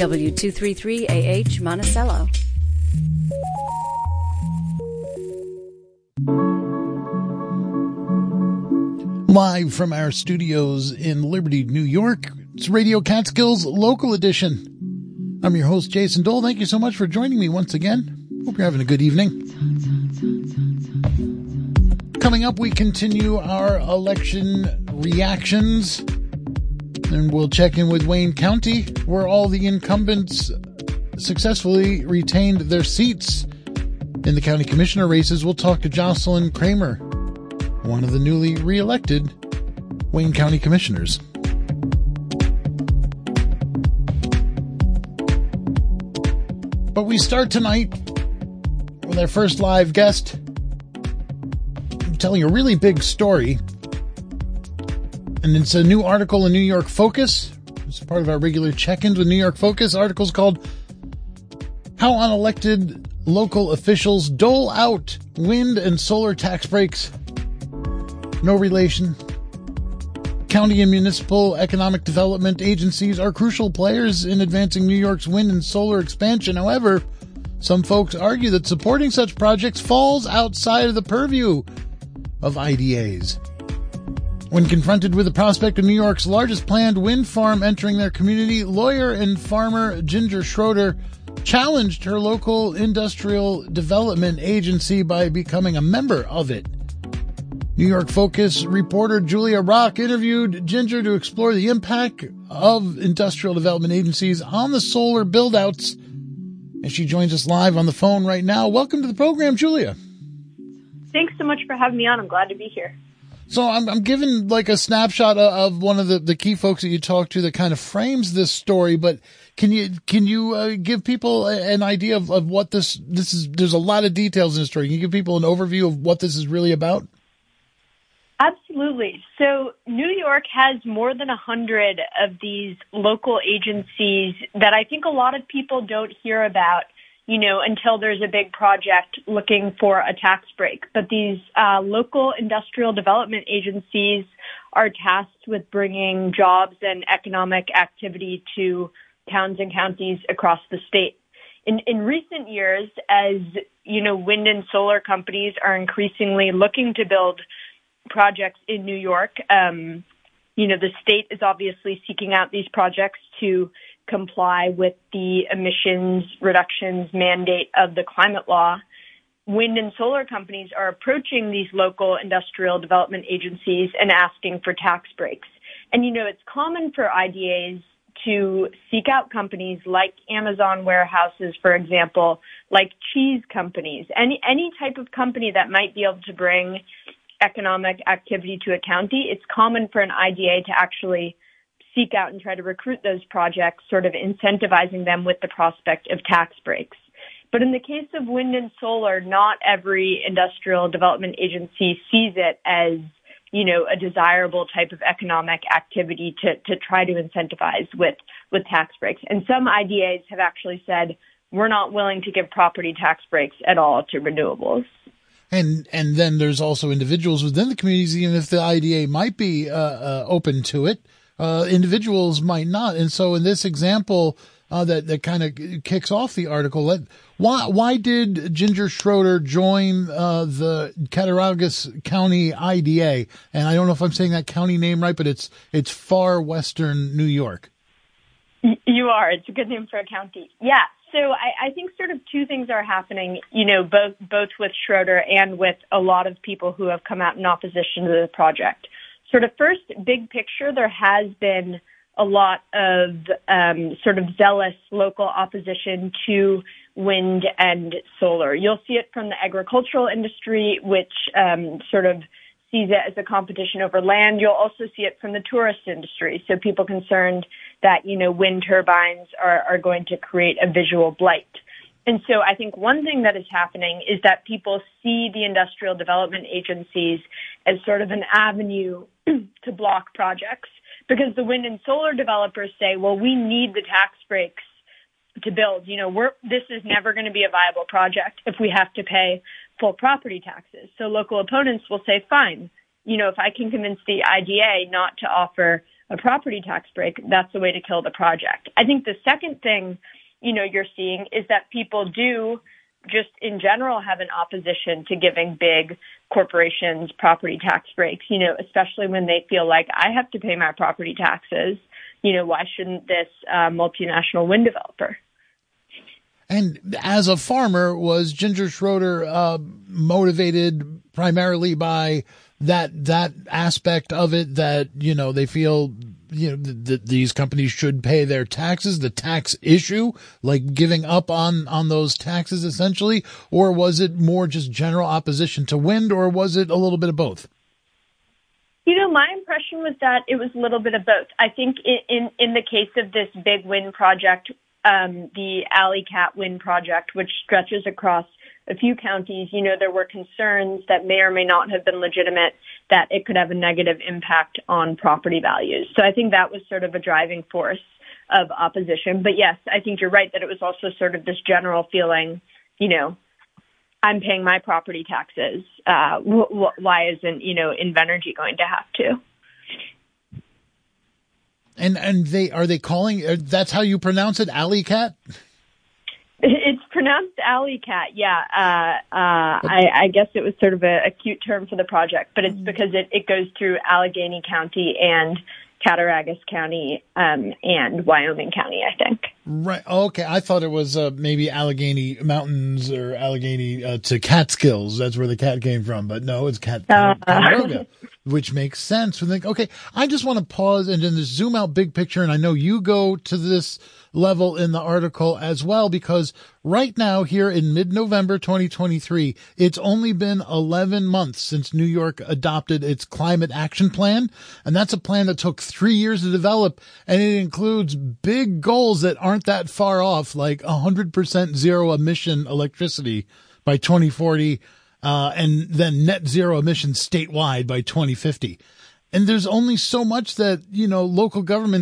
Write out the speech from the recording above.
W233AH Monticello. Live from our studios in Liberty, New York, it's Radio Catskills Local Edition. I'm your host, Jason Dole. Thank you so much for joining me once again. Hope you're having a good evening. Coming up, we continue our election reactions. And we'll check in with Wayne County, where all the incumbents successfully retained their seats. In the county commissioner races, we'll talk to Jocelyn Cramer, one of the newly reelected Wayne County commissioners. But we start tonight with our first live guest telling a really big story and it's a new article in New York Focus. It's part of our regular check-ins with New York Focus. Article's called "How Unelected Local Officials Dole Out Wind and Solar Tax Breaks." No relation. County and municipal economic development agencies are crucial players in advancing New York's wind and solar expansion. However, some folks argue that supporting such projects falls outside of the purview of IDAs. When confronted with the prospect of New York's largest planned wind farm entering their community, lawyer and farmer Ginger Schroeder challenged her local industrial development agency by becoming a member of it. New York Focus reporter Julia Rock interviewed Ginger to explore the impact of industrial development agencies on the solar buildouts. And she joins us live on the phone right now. Welcome to the program, Julia. Thanks so much for having me on. I'm glad to be here. So I'm, I'm given like a snapshot of one of the, the key folks that you talked to that kind of frames this story, but can you, can you uh, give people an idea of, of what this, this is, there's a lot of details in the story. Can you give people an overview of what this is really about? Absolutely. So New York has more than a hundred of these local agencies that I think a lot of people don't hear about you know, until there's a big project looking for a tax break. But these uh, local industrial development agencies are tasked with bringing jobs and economic activity to towns and counties across the state. In, in recent years, as you know, wind and solar companies are increasingly looking to build projects in New York. Um, you know, the state is obviously seeking out these projects to comply with the emissions reductions mandate of the climate law, wind and solar companies are approaching these local industrial development agencies and asking for tax breaks. And you know, it's common for IDAs to seek out companies like Amazon warehouses, for example, like cheese companies, any any type of company that might be able to bring economic activity to a county. It's common for an IDA to actually seek out and try to recruit those projects, sort of incentivizing them with the prospect of tax breaks. But in the case of wind and solar, not every industrial development agency sees it as, you know, a desirable type of economic activity to, to try to incentivize with, with tax breaks. And some IDAs have actually said, we're not willing to give property tax breaks at all to renewables. And and then there's also individuals within the communities, even if the IDA might be uh, uh, open to it, uh, individuals might not. And so in this example, uh, that, that kind of kicks off the article, let, why, why did Ginger Schroeder join, uh, the Cattaraugus County IDA? And I don't know if I'm saying that county name right, but it's, it's far western New York. You are. It's a good name for a county. Yeah. So I, I think sort of two things are happening, you know, both, both with Schroeder and with a lot of people who have come out in opposition to the project sort of first big picture, there has been a lot of um, sort of zealous local opposition to wind and solar. You'll see it from the agricultural industry, which um, sort of sees it as a competition over land. You'll also see it from the tourist industry. So people concerned that, you know, wind turbines are, are going to create a visual blight. And so I think one thing that is happening is that people see the industrial development agencies as sort of an avenue to block projects because the wind and solar developers say, well, we need the tax breaks to build. You know, we're, this is never going to be a viable project if we have to pay full property taxes. So local opponents will say, fine, you know, if I can convince the IDA not to offer a property tax break, that's the way to kill the project. I think the second thing, you know, you're seeing is that people do just in general have an opposition to giving big corporations property tax breaks, you know, especially when they feel like I have to pay my property taxes. You know, why shouldn't this uh, multinational wind developer? And as a farmer, was Ginger Schroeder uh, motivated primarily by that that aspect of it that you know they feel you know that these companies should pay their taxes the tax issue like giving up on on those taxes essentially? Or was it more just general opposition to wind or was it a little bit of both? You know my impression was that it was a little bit of both. I think in in, in the case of this big wind project um, the Alle-Catt wind project which stretches across a few counties, you know, there were concerns that may or may not have been legitimate that it could have a negative impact on property values. So I think that was sort of a driving force of opposition. But yes, I think you're right that it was also sort of this general feeling, you know, I'm paying my property taxes. Uh, why isn't, you know, Invenergy going to have to? And and they are they calling uh, that's how you pronounce it, Alle-Catt? It's pronounced Alle-Catt. Yeah. Uh, uh, I, I guess it was sort of a, a cute term for the project, but it's mm. because it, it goes through Allegany County and Cattaraugus County um, and Wyoming County, I think. Right. Okay. I thought it was uh, maybe Allegheny Mountains or Allegheny uh, to Catskills. That's where the cat came from. But no, it's Cat uh, Cattaraugus, which makes sense. We think, okay, I just want to pause and then zoom out big picture. And I know you go to this level in the article as well, because right now here in mid-November 2023, it's only been 11 months since New York adopted its climate action plan. And that's a plan that took three years to develop. And it includes big goals that aren't that far off, like 100% zero emission electricity by 2040. Uh, and then net zero emissions statewide by 2050. And there's only so much that, you know, local governments